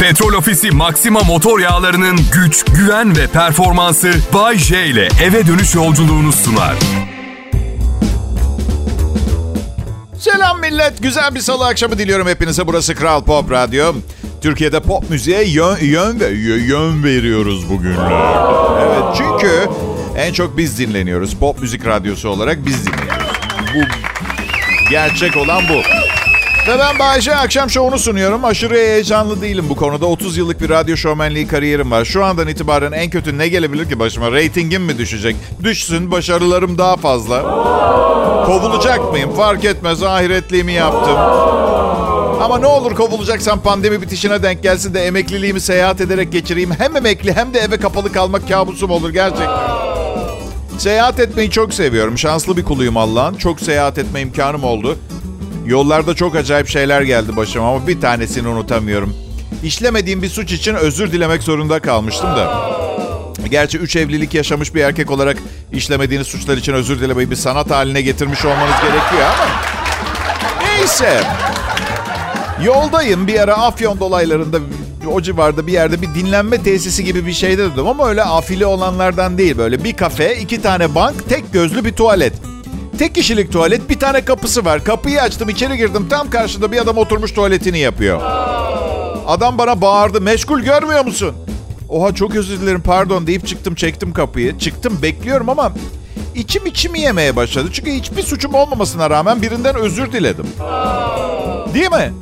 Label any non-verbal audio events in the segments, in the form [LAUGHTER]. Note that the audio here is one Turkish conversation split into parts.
Petrol Ofisi Maxima motor yağlarının güç, güven ve performansı Bay J ile eve dönüş yolculuğunu sunar. Selam millet. Güzel bir salı akşamı diliyorum hepinize. Burası Kral Pop Radyo. Türkiye'de pop müziğe yön, yön, ve- yön veriyoruz bugünlerde. Evet çünkü en çok biz dinleniyoruz. Pop müzik radyosu olarak biz dinleniyoruz. Bu gerçek olan bu. Ve ben Bayece akşam şovunu sunuyorum. Aşırı heyecanlı değilim bu konuda. 30 yıllık bir radyo şovmenliği kariyerim var. Şu andan itibaren en kötü ne gelebilir ki başıma? Ratingim mi düşecek? Düşsün, başarılarım daha fazla. Kovulacak mıyım? Fark etmez. Ahiretliğimi yaptım. Ama ne olur kovulacaksam pandemi bitişine denk gelsin de emekliliğimi seyahat ederek geçireyim. Hem emekli hem de eve kapalı kalmak kabusum olur gerçekten. Seyahat etmeyi çok seviyorum. Şanslı bir kuluyum Allah'ın. Çok seyahat etme imkanım oldu. Yollarda çok acayip şeyler geldi başıma ama bir tanesini unutamıyorum. İşlemediğim bir suç için özür dilemek zorunda kalmıştım da. Gerçi üç evlilik yaşamış bir erkek olarak işlemediğiniz suçlar için özür dilemeyi bir sanat haline getirmiş olmanız gerekiyor ama... Neyse. Yoldayım bir ara Afyon dolaylarında o civarda bir yerde bir dinlenme tesisi gibi bir şeyde dedim ama öyle afili olanlardan değil. Böyle bir kafe, iki tane bank, tek gözlü bir tuvalet. Tek kişilik tuvalet, bir tane kapısı var. Kapıyı açtım, içeri girdim. Tam karşında bir adam oturmuş tuvaletini yapıyor. Adam bana bağırdı. Meşgul görmüyor musun? Oha çok özür dilerim pardon deyip çıktım çektim kapıyı. Çıktım bekliyorum ama içim içimi yemeye başladı. Çünkü hiçbir suçum olmamasına rağmen birinden özür diledim. Değil mi?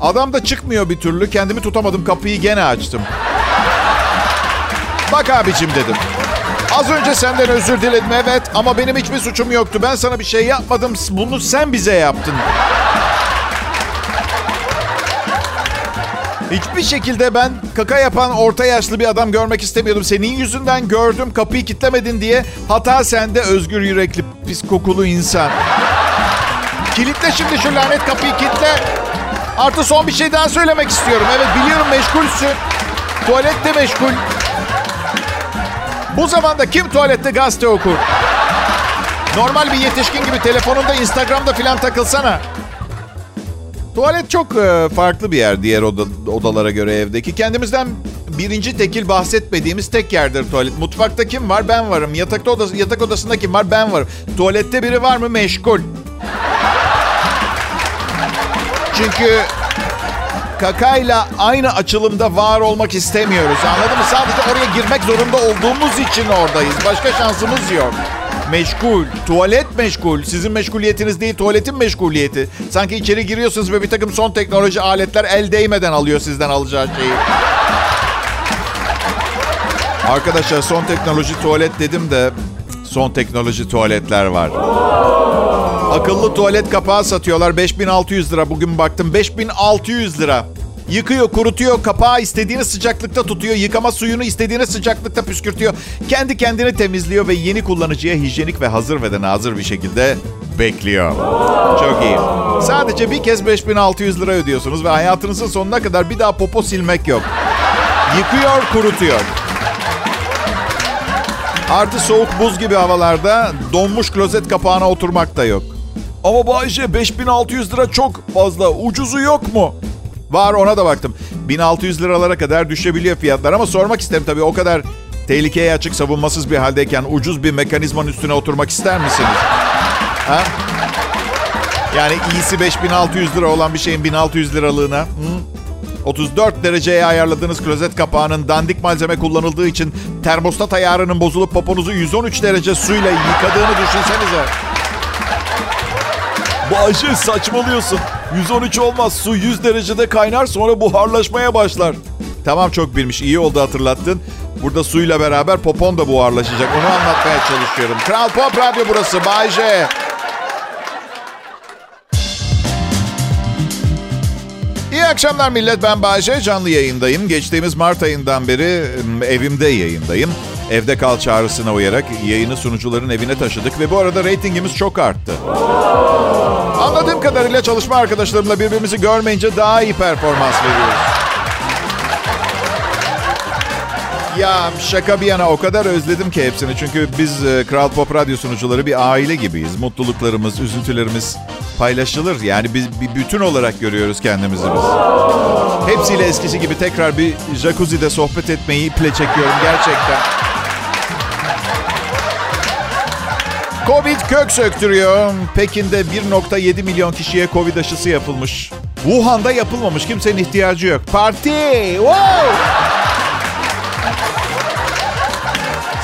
Adam da çıkmıyor bir türlü. Kendimi tutamadım kapıyı gene açtım. Bak abicim dedim. Az önce senden özür diledim evet ama benim hiçbir suçum yoktu. Ben sana bir şey yapmadım. Bunu sen bize yaptın. Hiçbir şekilde ben kaka yapan orta yaşlı bir adam görmek istemiyordum. Senin yüzünden gördüm kapıyı kitlemedin diye. Hata sende özgür yürekli pis kokulu insan. Kilitle şimdi şu lanet kapıyı kitle. Artı son bir şey daha söylemek istiyorum. Evet biliyorum meşgulsün. Tuvalette meşgul. Bu zamanda kim tuvalette gazete okur? Normal bir yetişkin gibi telefonunda Instagram'da filan takılsana. Tuvalet çok e, farklı bir yer diğer oda- odalara göre evdeki. Kendimizden birinci tekil bahsetmediğimiz tek yerdir tuvalet. Mutfakta kim var? Ben varım. Yatakta odası, yatak odasında kim var? Ben varım. Tuvalette biri var mı? Meşgul. Çünkü kakayla aynı açılımda var olmak istemiyoruz. Anladın mı? Sadece oraya girmek zorunda olduğumuz için oradayız. Başka şansımız yok. Meşgul. Tuvalet meşgul. Sizin meşguliyetiniz değil, tuvaletin meşguliyeti. Sanki içeri giriyorsunuz ve bir takım son teknoloji aletler el değmeden alıyor sizden alacağı şeyi. Arkadaşlar son teknoloji tuvalet dedim de son teknoloji tuvaletler var. Akıllı tuvalet kapağı satıyorlar 5600 lira. Bugün baktım 5600 lira. Yıkıyor, kurutuyor, kapağı istediğiniz sıcaklıkta tutuyor. Yıkama suyunu istediğiniz sıcaklıkta püskürtüyor. Kendi kendini temizliyor ve yeni kullanıcıya hijyenik ve hazır ve de nazır bir şekilde bekliyor. Çok iyi. Sadece bir kez 5600 lira ödüyorsunuz ve hayatınızın sonuna kadar bir daha popo silmek yok. Yıkıyor, kurutuyor. Artı soğuk buz gibi havalarda donmuş klozet kapağına oturmak da yok. Ama Bayşe 5600 lira çok fazla. Ucuzu yok mu? Var ona da baktım. 1600 liralara kadar düşebiliyor fiyatlar ama sormak isterim tabii o kadar tehlikeye açık savunmasız bir haldeyken ucuz bir mekanizmanın üstüne oturmak ister misiniz? Ha? Yani iyisi 5600 lira olan bir şeyin 1600 liralığına. Hı? 34 dereceye ayarladığınız klozet kapağının dandik malzeme kullanıldığı için termostat ayarının bozulup poponuzu 113 derece suyla yıkadığını düşünsenize. Bayşe saçmalıyorsun. 113 olmaz. Su 100 derecede kaynar sonra buharlaşmaya başlar. Tamam çok bilmiş. İyi oldu hatırlattın. Burada suyla beraber popon da buharlaşacak. Onu anlatmaya çalışıyorum. Kral Pop Radyo burası. Bayşe. İyi akşamlar millet. Ben Bayşe. Canlı yayındayım. Geçtiğimiz Mart ayından beri evimde yayındayım. Evde kal çağrısına uyarak yayını sunucuların evine taşıdık ve bu arada reytingimiz çok arttı. Anladığım kadarıyla çalışma arkadaşlarımla birbirimizi görmeyince daha iyi performans veriyoruz. Ya şaka bir yana o kadar özledim ki hepsini. Çünkü biz e, Kral Pop Radyo sunucuları bir aile gibiyiz. Mutluluklarımız, üzüntülerimiz paylaşılır. Yani biz bir bütün olarak görüyoruz kendimizi biz. Hepsiyle eskisi gibi tekrar bir jacuzzi'de sohbet etmeyi iple çekiyorum gerçekten. Covid kök söktürüyor. Pekin'de 1.7 milyon kişiye Covid aşısı yapılmış. Wuhan'da yapılmamış. Kimsenin ihtiyacı yok. Parti! Wow!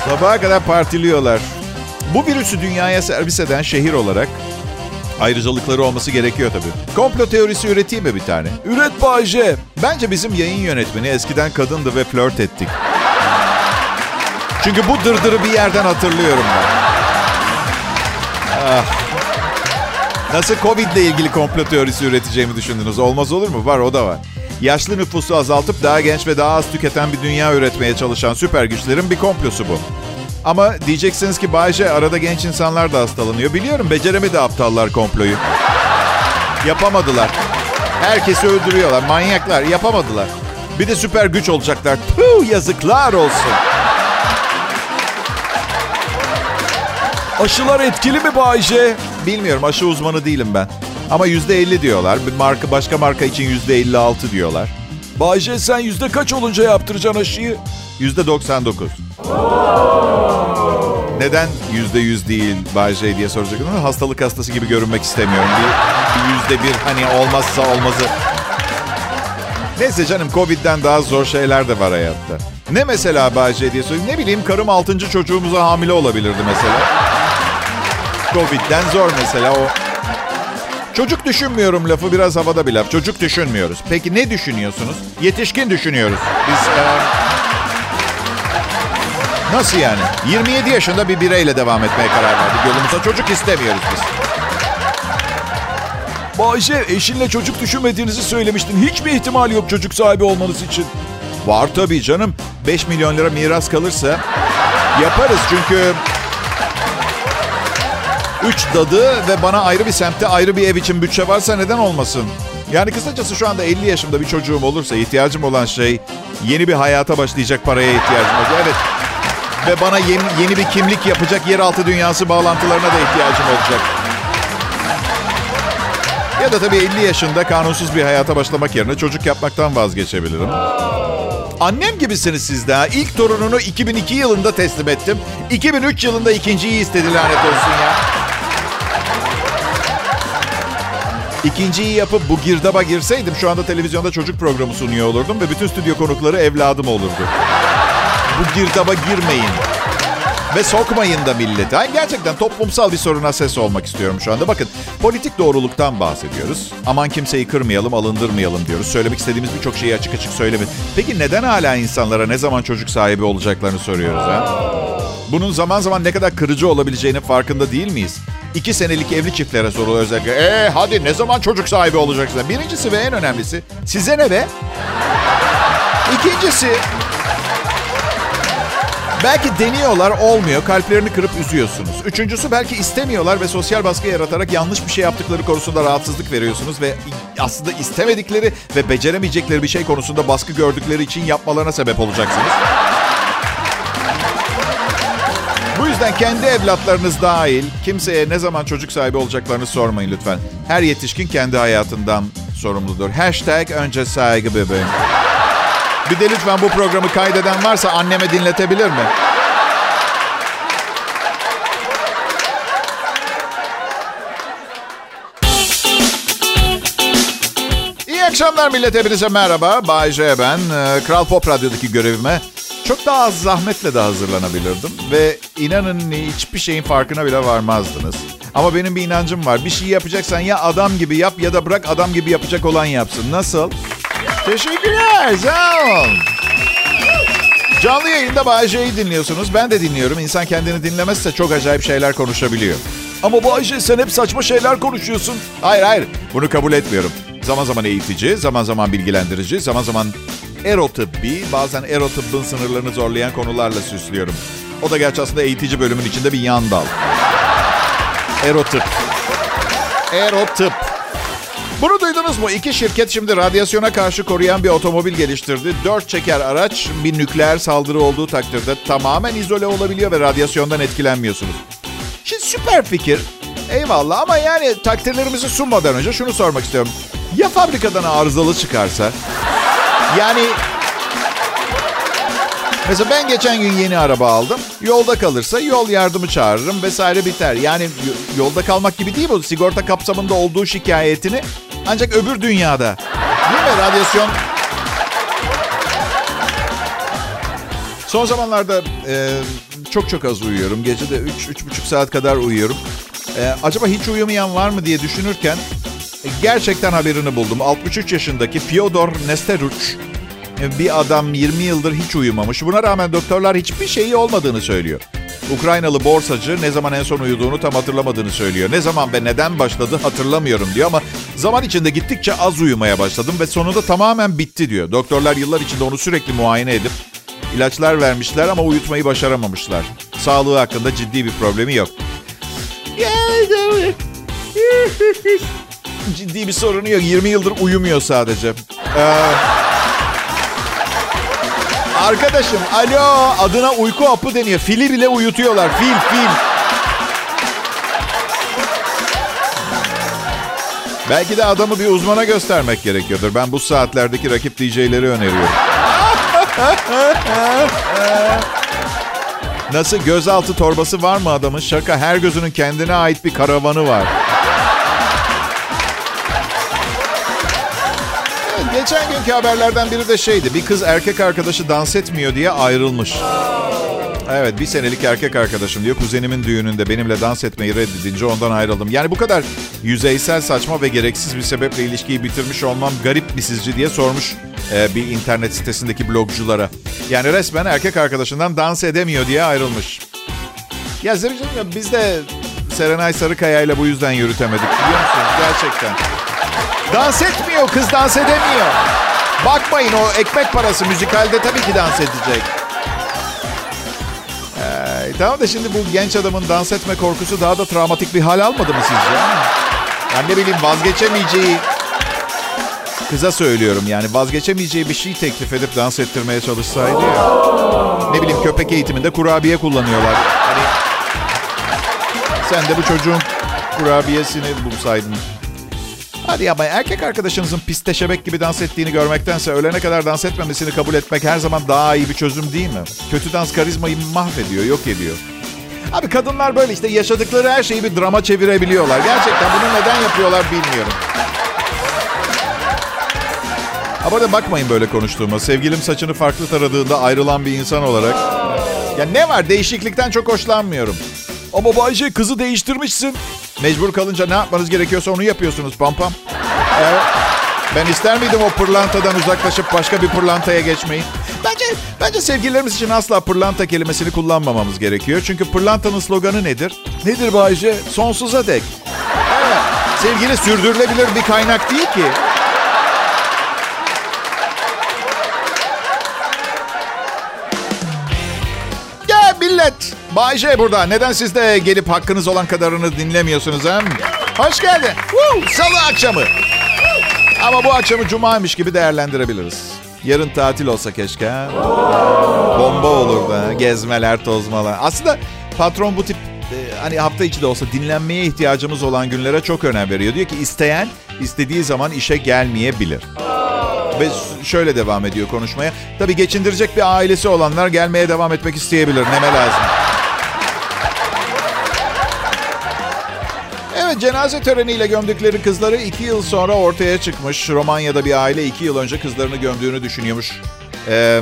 Sabaha kadar partiliyorlar. Bu virüsü dünyaya servis eden şehir olarak ayrıcalıkları olması gerekiyor tabii. Komplo teorisi üreteyim mi bir tane? Üret Bayce. Bence bizim yayın yönetmeni eskiden kadındı ve flört ettik. Çünkü bu dırdırı bir yerden hatırlıyorum ben. Ah. Nasıl Covid ile ilgili komplo teorisi üreteceğimi düşündünüz? Olmaz olur mu? Var o da var. Yaşlı nüfusu azaltıp daha genç ve daha az tüketen bir dünya üretmeye çalışan süper güçlerin bir komplosu bu. Ama diyeceksiniz ki Bayce arada genç insanlar da hastalanıyor. Biliyorum beceremedi aptallar komployu. Yapamadılar. Herkesi öldürüyorlar. Manyaklar yapamadılar. Bir de süper güç olacaklar. Tüh yazıklar olsun. Aşılar etkili mi Bayce? Bilmiyorum aşı uzmanı değilim ben. Ama yüzde elli diyorlar. Bir marka başka marka için yüzde elli altı diyorlar. Bayce sen yüzde kaç olunca yaptıracaksın aşıyı? Yüzde doksan dokuz. Neden yüzde yüz değil Bay J diye soracak ama hastalık hastası gibi görünmek istemiyorum. Bir, yüzde bir hani olmazsa olmazı. Neyse canım Covid'den daha zor şeyler de var hayatta. Ne mesela Bay J diye söyleyeyim. Ne bileyim karım altıncı çocuğumuza hamile olabilirdi mesela. Covid'den zor mesela o. Çocuk düşünmüyorum lafı biraz havada bir laf. Çocuk düşünmüyoruz. Peki ne düşünüyorsunuz? Yetişkin düşünüyoruz. Biz... E, Nasıl yani? 27 yaşında bir bireyle devam etmeye karar verdik. Yolumuza çocuk istemiyoruz biz. Bayce eşinle çocuk düşünmediğinizi söylemiştin. Hiç mi ihtimal yok çocuk sahibi olmanız için? Var tabii canım. 5 milyon lira miras kalırsa yaparız çünkü... Üç dadı ve bana ayrı bir semtte ayrı bir ev için bütçe varsa neden olmasın? Yani kısacası şu anda 50 yaşımda bir çocuğum olursa ihtiyacım olan şey yeni bir hayata başlayacak paraya ihtiyacım var. Evet. Ve bana yeni, yeni bir kimlik yapacak yeraltı dünyası bağlantılarına da ihtiyacım olacak. Ya da tabii 50 yaşında kanunsuz bir hayata başlamak yerine çocuk yapmaktan vazgeçebilirim. Annem gibisiniz siz de ha. İlk torununu 2002 yılında teslim ettim. 2003 yılında ikinciyi istedi lanet olsun ya. İkinciyi yapıp bu girdaba girseydim şu anda televizyonda çocuk programı sunuyor olurdum ve bütün stüdyo konukları evladım olurdu. Bu girdaba girmeyin. Ve sokmayın da milleti. Hayır, gerçekten toplumsal bir soruna ses olmak istiyorum şu anda. Bakın politik doğruluktan bahsediyoruz. Aman kimseyi kırmayalım, alındırmayalım diyoruz. Söylemek istediğimiz birçok şeyi açık açık söylemeyin. Peki neden hala insanlara ne zaman çocuk sahibi olacaklarını soruyoruz ha? Bunun zaman zaman ne kadar kırıcı olabileceğinin farkında değil miyiz? İki senelik evli çiftlere soruluyor özellikle. Ee hadi ne zaman çocuk sahibi olacaksın? Birincisi ve en önemlisi size ne be? İkincisi Belki deniyorlar olmuyor. Kalplerini kırıp üzüyorsunuz. Üçüncüsü belki istemiyorlar ve sosyal baskı yaratarak yanlış bir şey yaptıkları konusunda rahatsızlık veriyorsunuz. Ve aslında istemedikleri ve beceremeyecekleri bir şey konusunda baskı gördükleri için yapmalarına sebep olacaksınız. Bu yüzden kendi evlatlarınız dahil kimseye ne zaman çocuk sahibi olacaklarını sormayın lütfen. Her yetişkin kendi hayatından sorumludur. Hashtag önce saygı bebeğim. Bir de lütfen bu programı kaydeden varsa anneme dinletebilir mi? İyi akşamlar millet hepinize merhaba. Bay J ben. Ee, Kral Pop Radyo'daki görevime çok daha az zahmetle de hazırlanabilirdim. Ve inanın hiçbir şeyin farkına bile varmazdınız. Ama benim bir inancım var. Bir şey yapacaksan ya adam gibi yap ya da bırak adam gibi yapacak olan yapsın. Nasıl? Teşekkürler. Sağ olun. Canlı yayında Bay J'yi dinliyorsunuz. Ben de dinliyorum. İnsan kendini dinlemezse çok acayip şeyler konuşabiliyor. Ama Bayce sen hep saçma şeyler konuşuyorsun. Hayır hayır. Bunu kabul etmiyorum. Zaman zaman eğitici, zaman zaman bilgilendirici, zaman zaman erotıbbi, bazen erotıbbın sınırlarını zorlayan konularla süslüyorum. O da gerçi aslında eğitici bölümün içinde bir yan dal. Erotıp. Erotıp. Bunu duydunuz mu? İki şirket şimdi radyasyona karşı koruyan bir otomobil geliştirdi. Dört çeker araç bir nükleer saldırı olduğu takdirde tamamen izole olabiliyor ve radyasyondan etkilenmiyorsunuz. Şimdi süper fikir. Eyvallah ama yani takdirlerimizi sunmadan önce şunu sormak istiyorum. Ya fabrikadan arızalı çıkarsa? Yani Mesela ben geçen gün yeni araba aldım. Yolda kalırsa yol yardımı çağırırım vesaire biter. Yani yolda kalmak gibi değil bu. Sigorta kapsamında olduğu şikayetini ancak öbür dünyada. Değil mi? Radyasyon Son zamanlarda e, çok çok az uyuyorum. Gecede 3-3,5 saat kadar uyuyorum. E, acaba hiç uyumayan var mı diye düşünürken e, gerçekten haberini buldum. 63 yaşındaki Fyodor Nesteruch e, bir adam 20 yıldır hiç uyumamış. Buna rağmen doktorlar hiçbir şeyi olmadığını söylüyor. Ukraynalı borsacı ne zaman en son uyuduğunu tam hatırlamadığını söylüyor. Ne zaman ve neden başladı hatırlamıyorum diyor ama zaman içinde gittikçe az uyumaya başladım ve sonunda tamamen bitti diyor. Doktorlar yıllar içinde onu sürekli muayene edip ilaçlar vermişler ama uyutmayı başaramamışlar. Sağlığı hakkında ciddi bir problemi yok. [LAUGHS] ciddi bir sorunu yok. 20 yıldır uyumuyor sadece. Ee, Arkadaşım alo adına uyku hapı deniyor. Fili bile uyutuyorlar. Fil fil. Belki de adamı bir uzmana göstermek gerekiyordur. Ben bu saatlerdeki rakip DJ'leri öneriyorum. [LAUGHS] Nasıl gözaltı torbası var mı adamın? Şaka her gözünün kendine ait bir karavanı var. geçen günkü haberlerden biri de şeydi. Bir kız erkek arkadaşı dans etmiyor diye ayrılmış. Evet bir senelik erkek arkadaşım diyor. Kuzenimin düğününde benimle dans etmeyi reddedince ondan ayrıldım. Yani bu kadar yüzeysel saçma ve gereksiz bir sebeple ilişkiyi bitirmiş olmam garip bir sizce diye sormuş e, bir internet sitesindeki blogculara. Yani resmen erkek arkadaşından dans edemiyor diye ayrılmış. Ya Zericim biz de Serenay Sarıkaya ile bu yüzden yürütemedik biliyor musunuz? Gerçekten. Dans etmiyor kız dans edemiyor. Bakmayın o ekmek parası müzikalde tabii ki dans edecek. Tamam da şimdi bu genç adamın dans etme korkusu daha da travmatik bir hal almadı mı sizce? Yani ne bileyim vazgeçemeyeceği kıza söylüyorum yani vazgeçemeyeceği bir şey teklif edip dans ettirmeye çalışsaydı ya. Ne bileyim köpek eğitiminde kurabiye kullanıyorlar. Hani sen de bu çocuğun kurabiyesini bulsaydın. Hadi ama erkek arkadaşınızın piste şebek gibi dans ettiğini görmektense ölene kadar dans etmemesini kabul etmek her zaman daha iyi bir çözüm değil mi? Kötü dans karizmayı mahvediyor, yok ediyor. Abi kadınlar böyle işte yaşadıkları her şeyi bir drama çevirebiliyorlar. Gerçekten bunu neden yapıyorlar bilmiyorum. Ama da bakmayın böyle konuştuğuma. Sevgilim saçını farklı taradığında ayrılan bir insan olarak. Ya ne var değişiklikten çok hoşlanmıyorum. Ama Bayce kızı değiştirmişsin. Mecbur kalınca ne yapmanız gerekiyorsa onu yapıyorsunuz pam pam. Evet. Ben ister miydim o pırlantadan uzaklaşıp başka bir pırlantaya geçmeyi? Bence bence sevgililerimiz için asla pırlanta kelimesini kullanmamamız gerekiyor. Çünkü pırlantanın sloganı nedir? Nedir Bayce? Sonsuza dek. Evet. Sevgili sürdürülebilir bir kaynak değil ki. Ya millet. Bayce burada. Neden siz de gelip hakkınız olan kadarını dinlemiyorsunuz ha? Hoş geldin. Salı akşamı. Ama bu akşamı cumaymış gibi değerlendirebiliriz. Yarın tatil olsa keşke. Bomba olur da. Gezmeler, tozmalar. Aslında patron bu tip e, hani hafta içi de olsa dinlenmeye ihtiyacımız olan günlere çok önem veriyor. Diyor ki isteyen istediği zaman işe gelmeyebilir. Ve şöyle devam ediyor konuşmaya. Tabii geçindirecek bir ailesi olanlar gelmeye devam etmek isteyebilir. Neme lazım. Cenaze töreniyle gömdükleri kızları iki yıl sonra ortaya çıkmış. Romanya'da bir aile iki yıl önce kızlarını gömdüğünü düşünüyormuş. Ee,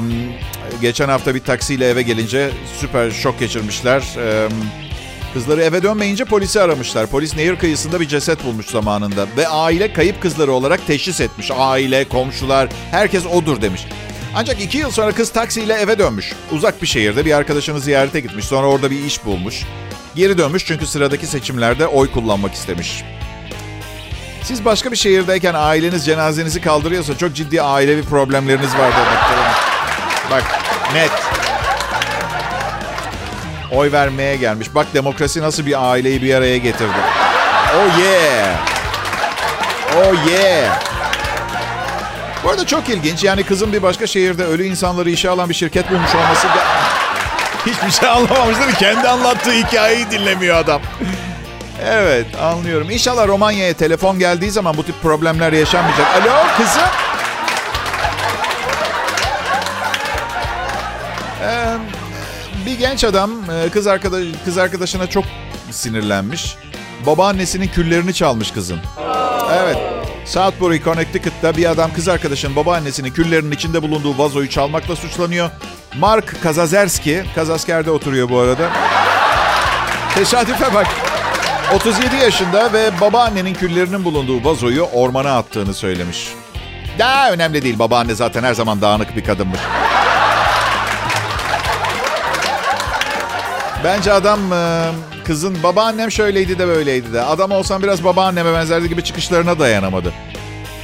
geçen hafta bir taksiyle eve gelince süper şok geçirmişler. Ee, kızları eve dönmeyince polisi aramışlar. Polis nehir kıyısında bir ceset bulmuş zamanında. Ve aile kayıp kızları olarak teşhis etmiş. Aile, komşular, herkes odur demiş. Ancak iki yıl sonra kız taksiyle eve dönmüş. Uzak bir şehirde bir arkadaşını ziyarete gitmiş. Sonra orada bir iş bulmuş. Geri dönmüş çünkü sıradaki seçimlerde oy kullanmak istemiş. Siz başka bir şehirdeyken aileniz cenazenizi kaldırıyorsa çok ciddi ailevi problemleriniz var demektir. Bak net. Oy vermeye gelmiş. Bak demokrasi nasıl bir aileyi bir araya getirdi. Oh yeah. Oh yeah. Bu arada çok ilginç. Yani kızın bir başka şehirde ölü insanları işe alan bir şirket bulmuş olması da... Hiçbir şey anlamamış değil mi? Kendi anlattığı hikayeyi dinlemiyor adam. Evet anlıyorum. İnşallah Romanya'ya telefon geldiği zaman bu tip problemler yaşanmayacak. Alo kızım. Ee, bir genç adam e, kız arkadaş kız arkadaşına çok sinirlenmiş. Babaannesinin küllerini çalmış kızın. Evet. Southbury, Connecticut'ta bir adam kız arkadaşının babaannesinin küllerinin içinde bulunduğu vazoyu çalmakla suçlanıyor. Mark Kazazerski, Kazasker'de oturuyor bu arada. Tesadüfe bak. 37 yaşında ve babaannenin küllerinin bulunduğu vazoyu ormana attığını söylemiş. Daha önemli değil. Babaanne zaten her zaman dağınık bir kadınmış. Bence adam kızın babaannem şöyleydi de böyleydi de. Adam olsam biraz babaanneme benzerdi gibi çıkışlarına dayanamadı.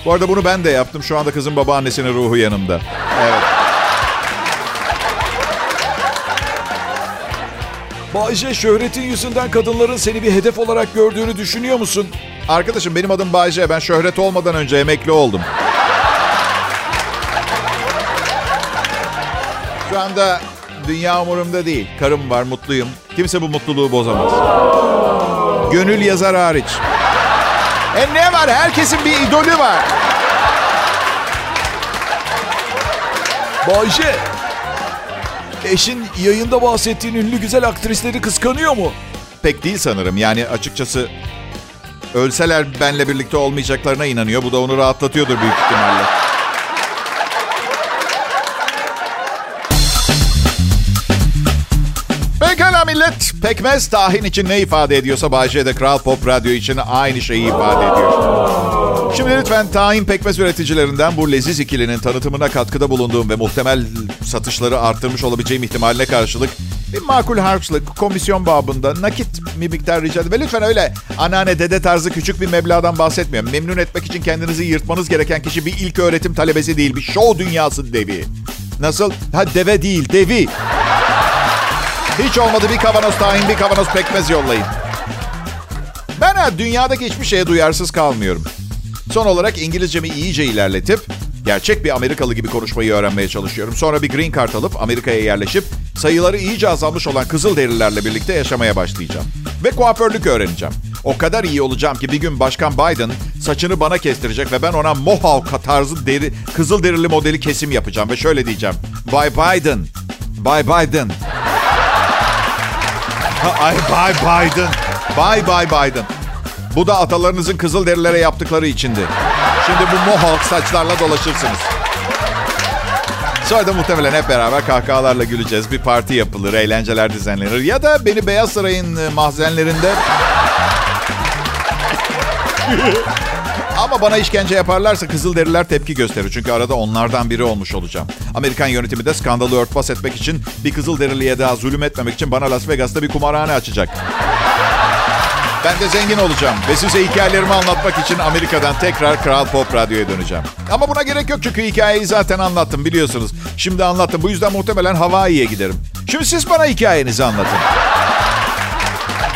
Bu arada bunu ben de yaptım. Şu anda kızın babaannesinin ruhu yanımda. Evet. Bayce şöhretin yüzünden kadınların seni bir hedef olarak gördüğünü düşünüyor musun? Arkadaşım benim adım Bayce. Ben şöhret olmadan önce emekli oldum. Şu anda dünya umurumda değil. Karım var, mutluyum. Kimse bu mutluluğu bozamaz. Gönül yazar hariç. E ne var? Herkesin bir idolü var. Bayce, eşin yayında bahsettiğin ünlü güzel aktrisleri kıskanıyor mu? Pek değil sanırım. Yani açıkçası ölseler benle birlikte olmayacaklarına inanıyor. Bu da onu rahatlatıyordur büyük ihtimalle. Pekmez tahin için ne ifade ediyorsa de Kral Pop Radyo için aynı şeyi ifade ediyor. Şimdi lütfen tahin pekmez üreticilerinden bu leziz ikilinin tanıtımına katkıda bulunduğum ve muhtemel satışları arttırmış olabileceğim ihtimaline karşılık bir makul harçlık, komisyon babında nakit bir miktar rica ederim. Ve lütfen öyle anneanne dede tarzı küçük bir meblağdan bahsetmiyorum. Memnun etmek için kendinizi yırtmanız gereken kişi bir ilk öğretim talebesi değil, bir show dünyası devi. Nasıl? Ha deve değil, devi. Hiç olmadı bir kavanoz tahin, bir kavanoz pekmez yollayın. Ben ha, dünyadaki hiçbir şeye duyarsız kalmıyorum. Son olarak İngilizcemi iyice ilerletip gerçek bir Amerikalı gibi konuşmayı öğrenmeye çalışıyorum. Sonra bir green card alıp Amerika'ya yerleşip sayıları iyice azalmış olan Kızılderililerle birlikte yaşamaya başlayacağım. Ve kuaförlük öğreneceğim. O kadar iyi olacağım ki bir gün Başkan Biden saçını bana kestirecek ve ben ona Mohawk tarzı deri, Kızılderili modeli kesim yapacağım. Ve şöyle diyeceğim. Bye Biden. Bye Biden. Ay bye Biden. Bye bye Biden. Bu da atalarınızın Kızılderililere yaptıkları içindi. Şimdi bu mohawk saçlarla dolaşırsınız. Sonra da muhtemelen hep beraber kahkahalarla güleceğiz. Bir parti yapılır, eğlenceler düzenlenir. Ya da beni Beyaz Saray'ın e, mahzenlerinde... Ama bana işkence yaparlarsa Kızılderililer tepki gösterir. Çünkü arada onlardan biri olmuş olacağım. Amerikan yönetimi de skandalı örtbas etmek için bir Kızılderiliye daha zulüm etmemek için bana Las Vegas'ta bir kumarhane açacak. Ben de zengin olacağım ve size hikayelerimi anlatmak için Amerika'dan tekrar Kral Pop Radyo'ya döneceğim. Ama buna gerek yok çünkü hikayeyi zaten anlattım biliyorsunuz. Şimdi anlattım. Bu yüzden muhtemelen Hawaii'ye giderim. Şimdi siz bana hikayenizi anlatın.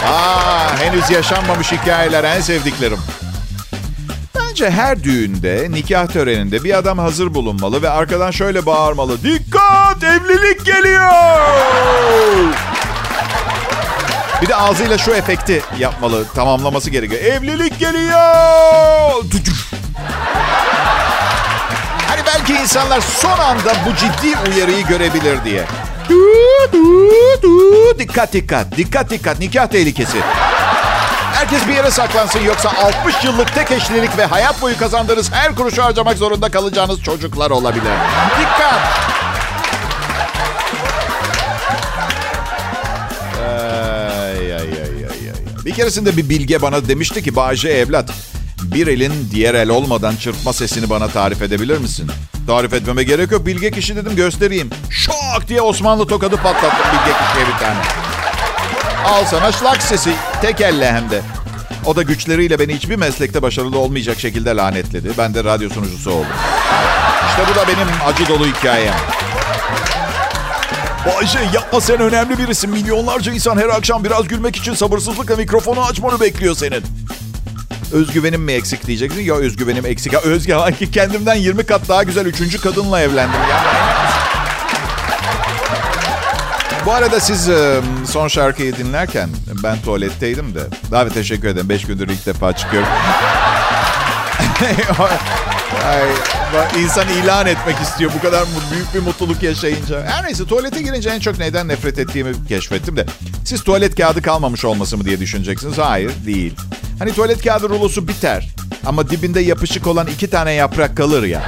Aa, henüz yaşanmamış hikayeler en sevdiklerim. Bence her düğünde, nikah töreninde bir adam hazır bulunmalı ve arkadan şöyle bağırmalı. Dikkat! Evlilik geliyor! Bir de ağzıyla şu efekti yapmalı, tamamlaması gerekiyor. Evlilik geliyor! Hani belki insanlar son anda bu ciddi uyarıyı görebilir diye. Dikkat dikkat, dikkat dikkat, nikah tehlikesi. Herkes bir yere saklansın yoksa 60 yıllık tek eşlilik ve hayat boyu kazandığınız her kuruşu harcamak zorunda kalacağınız çocuklar olabilir. Dikkat! Ay, ay, ay, ay, ay. Bir keresinde bir bilge bana demişti ki Bağcı evlat bir elin diğer el olmadan çırpma sesini bana tarif edebilir misin? Tarif etmeme gerek yok. Bilge kişi dedim göstereyim. Şok diye Osmanlı tokadı patlattım bilge kişiye bir tane. Al sana şlak sesi. Tek elle hem de. O da güçleriyle beni hiçbir meslekte başarılı olmayacak şekilde lanetledi. Ben de radyo sunucusu oldum. İşte bu da benim acı dolu hikayem. Bayce yapma sen önemli birisin. Milyonlarca insan her akşam biraz gülmek için sabırsızlıkla mikrofonu açmanı bekliyor senin. Özgüvenim mi eksik diyeceksin? Ya özgüvenim eksik. Ya özgü kendimden 20 kat daha güzel üçüncü kadınla evlendim. Ya. Bu arada siz e, son şarkıyı dinlerken ben tuvaletteydim de. Abi teşekkür ederim. Beş gündür ilk defa çıkıyorum. [LAUGHS] Ay, insan ilan etmek istiyor bu kadar büyük bir mutluluk yaşayınca. Her neyse tuvalete girince en çok neyden nefret ettiğimi keşfettim de. Siz tuvalet kağıdı kalmamış olması mı diye düşüneceksiniz. Hayır değil. Hani tuvalet kağıdı rulosu biter. Ama dibinde yapışık olan iki tane yaprak kalır ya.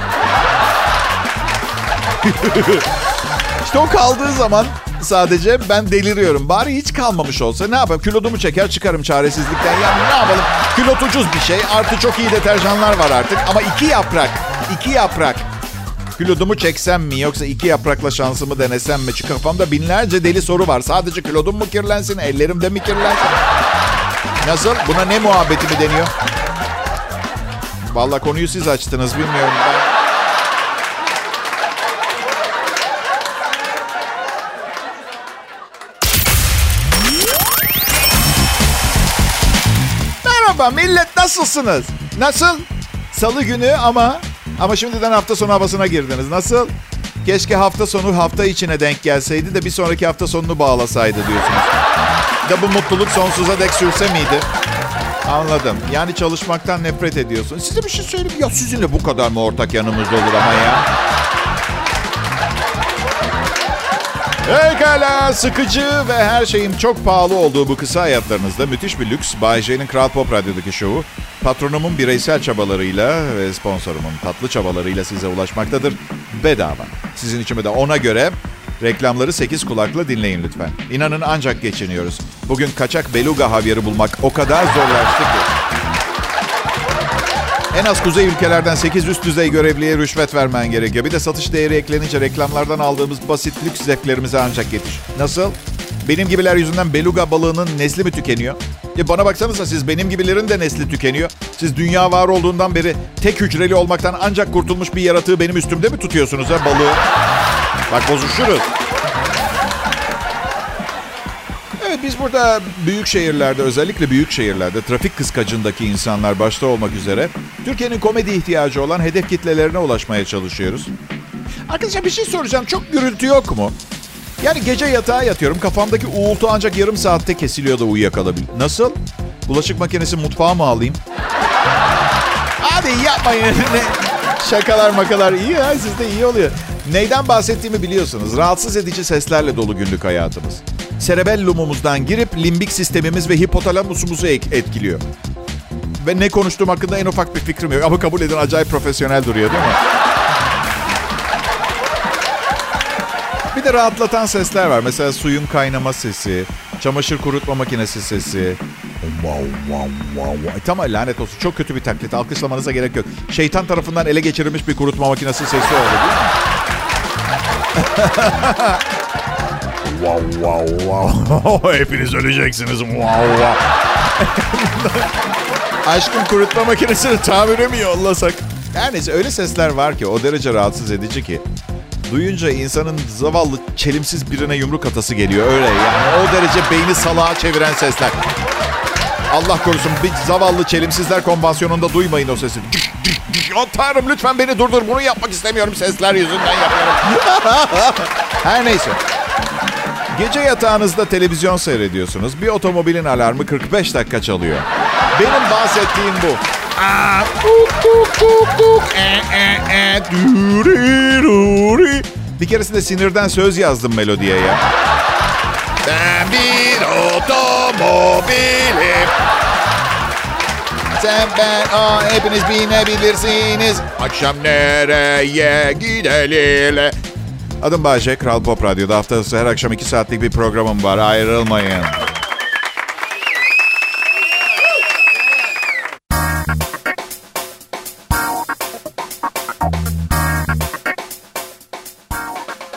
[LAUGHS] işte o kaldığı zaman sadece ben deliriyorum. Bari hiç kalmamış olsa ne yapayım? Kilodumu çeker çıkarım çaresizlikten. Yani ne yapalım? Külot ucuz bir şey. Artı çok iyi deterjanlar var artık. Ama iki yaprak. iki yaprak. Kilodumu çeksem mi yoksa iki yaprakla şansımı denesem mi? Çünkü kafamda binlerce deli soru var. Sadece kilodum mu kirlensin, ellerim de mi kirlensin? Nasıl? Buna ne muhabbeti mi deniyor? Vallahi konuyu siz açtınız bilmiyorum. Ben... Merhaba millet nasılsınız? Nasıl? Salı günü ama ama şimdiden hafta sonu havasına girdiniz. Nasıl? Keşke hafta sonu hafta içine denk gelseydi de bir sonraki hafta sonunu bağlasaydı diyorsunuz. Da bu mutluluk sonsuza dek sürse miydi? Anladım. Yani çalışmaktan nefret ediyorsun. Size bir şey söyleyeyim. Ya sizinle bu kadar mı ortak yanımızda olur ama ya? Pekala sıkıcı ve her şeyin çok pahalı olduğu bu kısa hayatlarınızda müthiş bir lüks Bay J'nin Kral Pop Radyo'daki şovu patronumun bireysel çabalarıyla ve sponsorumun tatlı çabalarıyla size ulaşmaktadır. Bedava. Sizin için de ona göre reklamları 8 kulakla dinleyin lütfen. İnanın ancak geçiniyoruz. Bugün kaçak beluga havyarı bulmak o kadar zorlaştı ki. En az kuzey ülkelerden 8 üst düzey görevliye rüşvet vermen gerekiyor. Bir de satış değeri eklenince reklamlardan aldığımız basit lüks zevklerimize ancak yetiş. Nasıl? Benim gibiler yüzünden beluga balığının nesli mi tükeniyor? E bana baksanıza siz benim gibilerin de nesli tükeniyor. Siz dünya var olduğundan beri tek hücreli olmaktan ancak kurtulmuş bir yaratığı benim üstümde mi tutuyorsunuz ha balığı? Bak bozuşuruz. Biz burada büyük şehirlerde özellikle büyük şehirlerde trafik kıskacındaki insanlar başta olmak üzere Türkiye'nin komedi ihtiyacı olan hedef kitlelerine ulaşmaya çalışıyoruz. Arkadaşlar bir şey soracağım. Çok gürültü yok mu? Yani gece yatağa yatıyorum. Kafamdaki uğultu ancak yarım saatte kesiliyor da uyuyakalabil. Nasıl? Bulaşık makinesi mutfağa mı alayım? Hadi yapmayın. [LAUGHS] Şakalar makalar iyi ya sizde iyi oluyor. Neyden bahsettiğimi biliyorsunuz. Rahatsız edici seslerle dolu günlük hayatımız. Cerebellumumuzdan girip limbik sistemimiz ve hipotalamusumuzu etkiliyor. Ve ne konuştuğum hakkında en ufak bir fikrim yok. Ama kabul edin acayip profesyonel duruyor değil mi? Bir de rahatlatan sesler var. Mesela suyun kaynama sesi, çamaşır kurutma makinesi sesi. Wow, wow, wow, wow. Tamam lanet olsun. Çok kötü bir taklit. Alkışlamanıza gerek yok. Şeytan tarafından ele geçirilmiş bir kurutma makinesi sesi oldu değil mi? [LAUGHS] wow, wow, wow. [LAUGHS] Hepiniz öleceksiniz. Wow, wow. [LAUGHS] Aşkım kurutma makinesini tamire mi yollasak? Neyse öyle sesler var ki o derece rahatsız edici ki. Duyunca insanın zavallı çelimsiz birine yumruk atası geliyor öyle yani. O derece beyni salağa çeviren sesler. Allah korusun bir zavallı çelimsizler konvansiyonunda duymayın o sesi. O tanrım lütfen beni durdur. Bunu yapmak istemiyorum. Sesler yüzünden yapıyorum. [LAUGHS] Her neyse. Gece yatağınızda televizyon seyrediyorsunuz. Bir otomobilin alarmı 45 dakika çalıyor. Benim bahsettiğim bu. Bir keresinde sinirden söz yazdım melodiye ya. Ben bir otomobilim. Sen ben o hepiniz binebilirsiniz. Akşam nereye gidelim? Adım Bayce, Kral Pop Radyo'da hafta her akşam iki saatlik bir programım var. Ayrılmayın.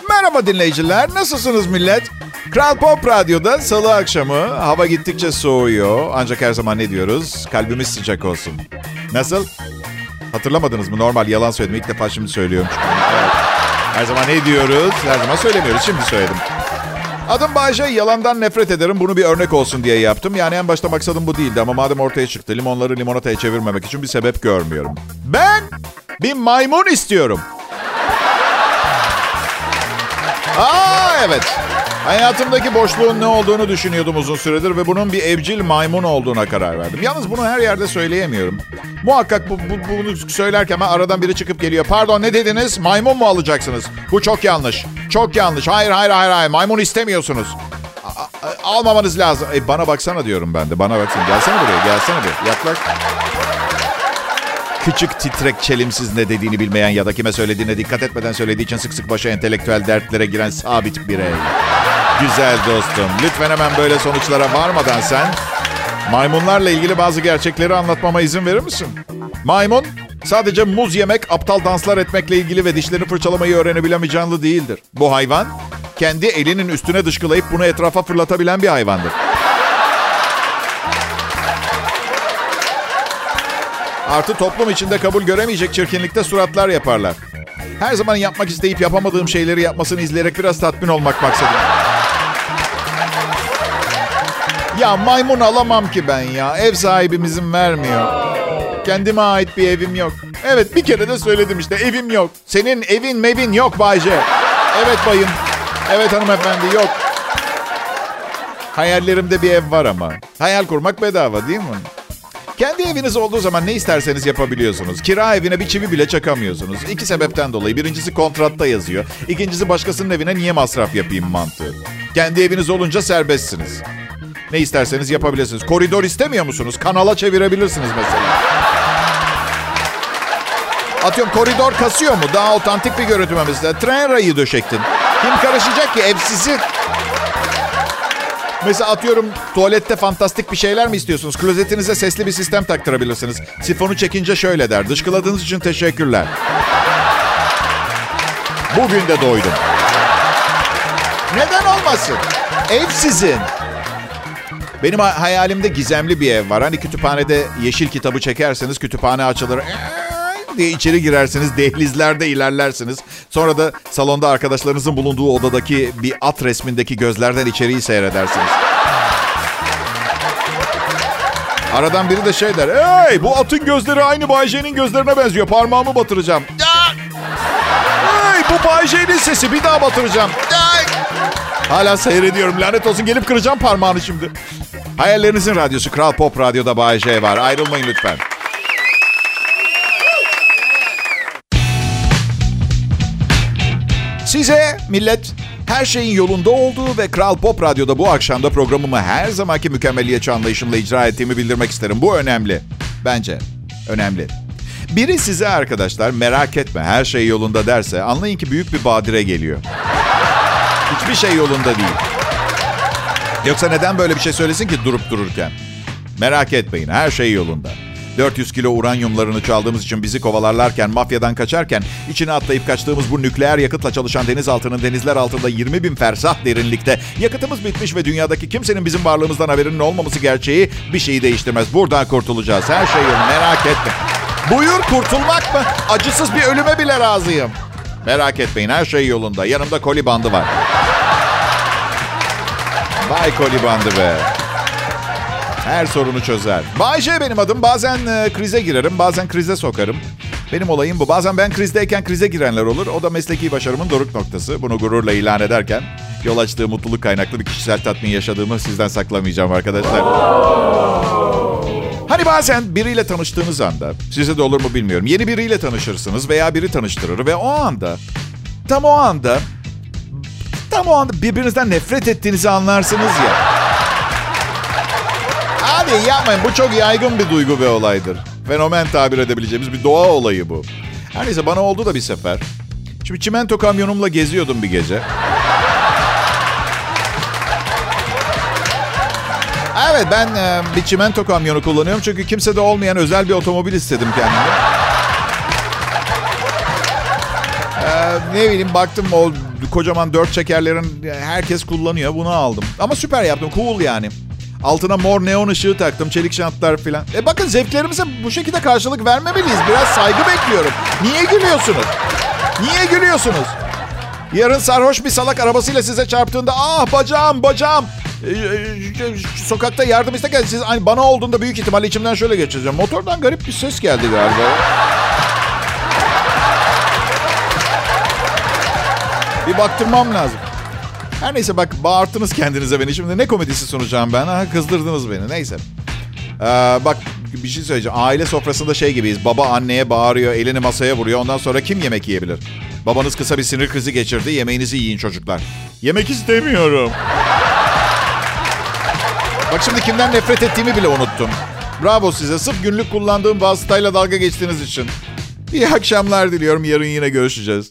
Merhaba dinleyiciler, nasılsınız millet? Kral Pop Radyo'da salı akşamı hava gittikçe soğuyor. Ancak her zaman ne diyoruz? Kalbimiz sıcak olsun. Nasıl? Hatırlamadınız mı? Normal yalan söyledim. İlk defa şimdi söylüyorum. Evet. Her zaman ne diyoruz? Her zaman söylemiyoruz. Şimdi söyledim. Adım Bayce, yalandan nefret ederim. Bunu bir örnek olsun diye yaptım. Yani en başta maksadım bu değildi ama madem ortaya çıktı, limonları limonataya çevirmemek için bir sebep görmüyorum. Ben bir maymun istiyorum. Aa evet. Hayatımdaki boşluğun ne olduğunu düşünüyordum uzun süredir ve bunun bir evcil maymun olduğuna karar verdim. Yalnız bunu her yerde söyleyemiyorum. Muhakkak bu, bu, bunu söylerken aradan biri çıkıp geliyor. Pardon ne dediniz? Maymun mu alacaksınız? Bu çok yanlış. Çok yanlış. Hayır hayır hayır hayır. Maymun istemiyorsunuz. A- a- almamanız lazım. E, bana baksana diyorum ben de. Bana baksana. Gelsene buraya. Gelsene bir. Yaklaş. Küçük titrek çelimsiz ne dediğini bilmeyen ya da kime söylediğine dikkat etmeden söylediği için sık sık başa entelektüel dertlere giren sabit birey. Güzel dostum. Lütfen hemen böyle sonuçlara varmadan sen maymunlarla ilgili bazı gerçekleri anlatmama izin verir misin? Maymun sadece muz yemek, aptal danslar etmekle ilgili ve dişlerini fırçalamayı öğrenebilen bir canlı değildir. Bu hayvan kendi elinin üstüne dışkılayıp bunu etrafa fırlatabilen bir hayvandır. Artı toplum içinde kabul göremeyecek çirkinlikte suratlar yaparlar. Her zaman yapmak isteyip yapamadığım şeyleri yapmasını izleyerek biraz tatmin olmak maksadım. Ya maymun alamam ki ben ya. Ev sahibimizin vermiyor. Kendime ait bir evim yok. Evet bir kere de söyledim işte evim yok. Senin evin mevin yok Bayce. Evet bayım. Evet hanımefendi yok. Hayallerimde bir ev var ama. Hayal kurmak bedava değil mi? Kendi eviniz olduğu zaman ne isterseniz yapabiliyorsunuz. Kira evine bir çivi bile çakamıyorsunuz. İki sebepten dolayı. Birincisi kontratta yazıyor. İkincisi başkasının evine niye masraf yapayım mantığı. Kendi eviniz olunca serbestsiniz. Ne isterseniz yapabilirsiniz. Koridor istemiyor musunuz? Kanala çevirebilirsiniz mesela. Atıyorum koridor kasıyor mu? Daha otantik bir görüntü mü mesela? Tren rayı döşektin. Kim karışacak ki? Ev sizin. Mesela atıyorum tuvalette fantastik bir şeyler mi istiyorsunuz? Klozetinize sesli bir sistem taktırabilirsiniz. Sifonu çekince şöyle der. Dışkıladığınız için teşekkürler. Bugün de doydum. Neden olmasın? Ev sizin. Benim hayalimde gizemli bir ev var. Hani kütüphanede yeşil kitabı çekerseniz kütüphane açılır diye içeri girersiniz. [LAUGHS] Dehlizlerde ilerlersiniz. Sonra da salonda arkadaşlarınızın bulunduğu odadaki bir at resmindeki gözlerden içeriği seyredersiniz. Aradan biri de şey der. Hey bu atın gözleri aynı Bay J'nin gözlerine benziyor. Parmağımı batıracağım. Hey bu Bay J'nin sesi bir daha batıracağım. Hala seyrediyorum. Lanet olsun gelip kıracağım parmağını şimdi. Hayallerinizin radyosu Kral Pop Radyo'da Bay J var. Ayrılmayın lütfen. Size millet her şeyin yolunda olduğu ve Kral Pop Radyo'da bu akşamda programımı her zamanki mükemmeliyetçi anlayışımla icra ettiğimi bildirmek isterim. Bu önemli. Bence önemli. Biri size arkadaşlar merak etme her şey yolunda derse anlayın ki büyük bir badire geliyor. Hiçbir şey yolunda değil. Yoksa neden böyle bir şey söylesin ki durup dururken? Merak etmeyin her şey yolunda. 400 kilo uranyumlarını çaldığımız için bizi kovalarlarken, mafyadan kaçarken içine atlayıp kaçtığımız bu nükleer yakıtla çalışan denizaltının denizler altında 20 bin fersah derinlikte yakıtımız bitmiş ve dünyadaki kimsenin bizim varlığımızdan haberinin olmaması gerçeği bir şeyi değiştirmez. Buradan kurtulacağız. Her şey yolunda merak etme. Buyur kurtulmak mı? Acısız bir ölüme bile razıyım. Merak etmeyin her şey yolunda. Yanımda koli bandı var. Vay koli bandı be. Her sorunu çözer. Bay J benim adım. Bazen e, krize girerim, bazen krize sokarım. Benim olayım bu. Bazen ben krizdeyken krize girenler olur. O da mesleki başarımın doruk noktası. Bunu gururla ilan ederken yol açtığı mutluluk kaynaklı bir kişisel tatmin yaşadığımı sizden saklamayacağım arkadaşlar. Hani bazen biriyle tanıştığınız anda, size de olur mu bilmiyorum. Yeni biriyle tanışırsınız veya biri tanıştırır ve o anda, tam o anda, tam o anda birbirinizden nefret ettiğinizi anlarsınız ya. Hadi yapmayın. Bu çok yaygın bir duygu ve olaydır. Fenomen tabir edebileceğimiz bir doğa olayı bu. Her neyse bana oldu da bir sefer. Şimdi çimento kamyonumla geziyordum bir gece. Evet ben e, bir çimento kamyonu kullanıyorum çünkü kimsede olmayan özel bir otomobil istedim kendime. Ee, ne bileyim baktım o kocaman dört çekerlerin herkes kullanıyor bunu aldım. Ama süper yaptım cool yani. Altına mor neon ışığı taktım, çelik şantlar falan. E bakın zevklerimize bu şekilde karşılık vermemeliyiz. Biraz saygı bekliyorum. Niye gülüyorsunuz? Niye gülüyorsunuz? Yarın sarhoş bir salak arabasıyla size çarptığında ah bacağım bacağım sokakta yardım isterken siz hani bana olduğunda büyük ihtimalle içimden şöyle geçeceğim. Motordan garip bir ses geldi galiba. Bir baktırmam lazım. Her neyse bak bağırttınız kendinize beni. Şimdi ne komedisi sunacağım ben? Ha, kızdırdınız beni. Neyse. Ee, bak bir şey söyleyeceğim. Aile sofrasında şey gibiyiz. Baba anneye bağırıyor, elini masaya vuruyor. Ondan sonra kim yemek yiyebilir? Babanız kısa bir sinir krizi geçirdi. Yemeğinizi yiyin çocuklar. Yemek istemiyorum. Bak şimdi kimden nefret ettiğimi bile unuttum. Bravo size. Sırf günlük kullandığım vasıtayla dalga geçtiğiniz için. İyi akşamlar diliyorum. Yarın yine görüşeceğiz.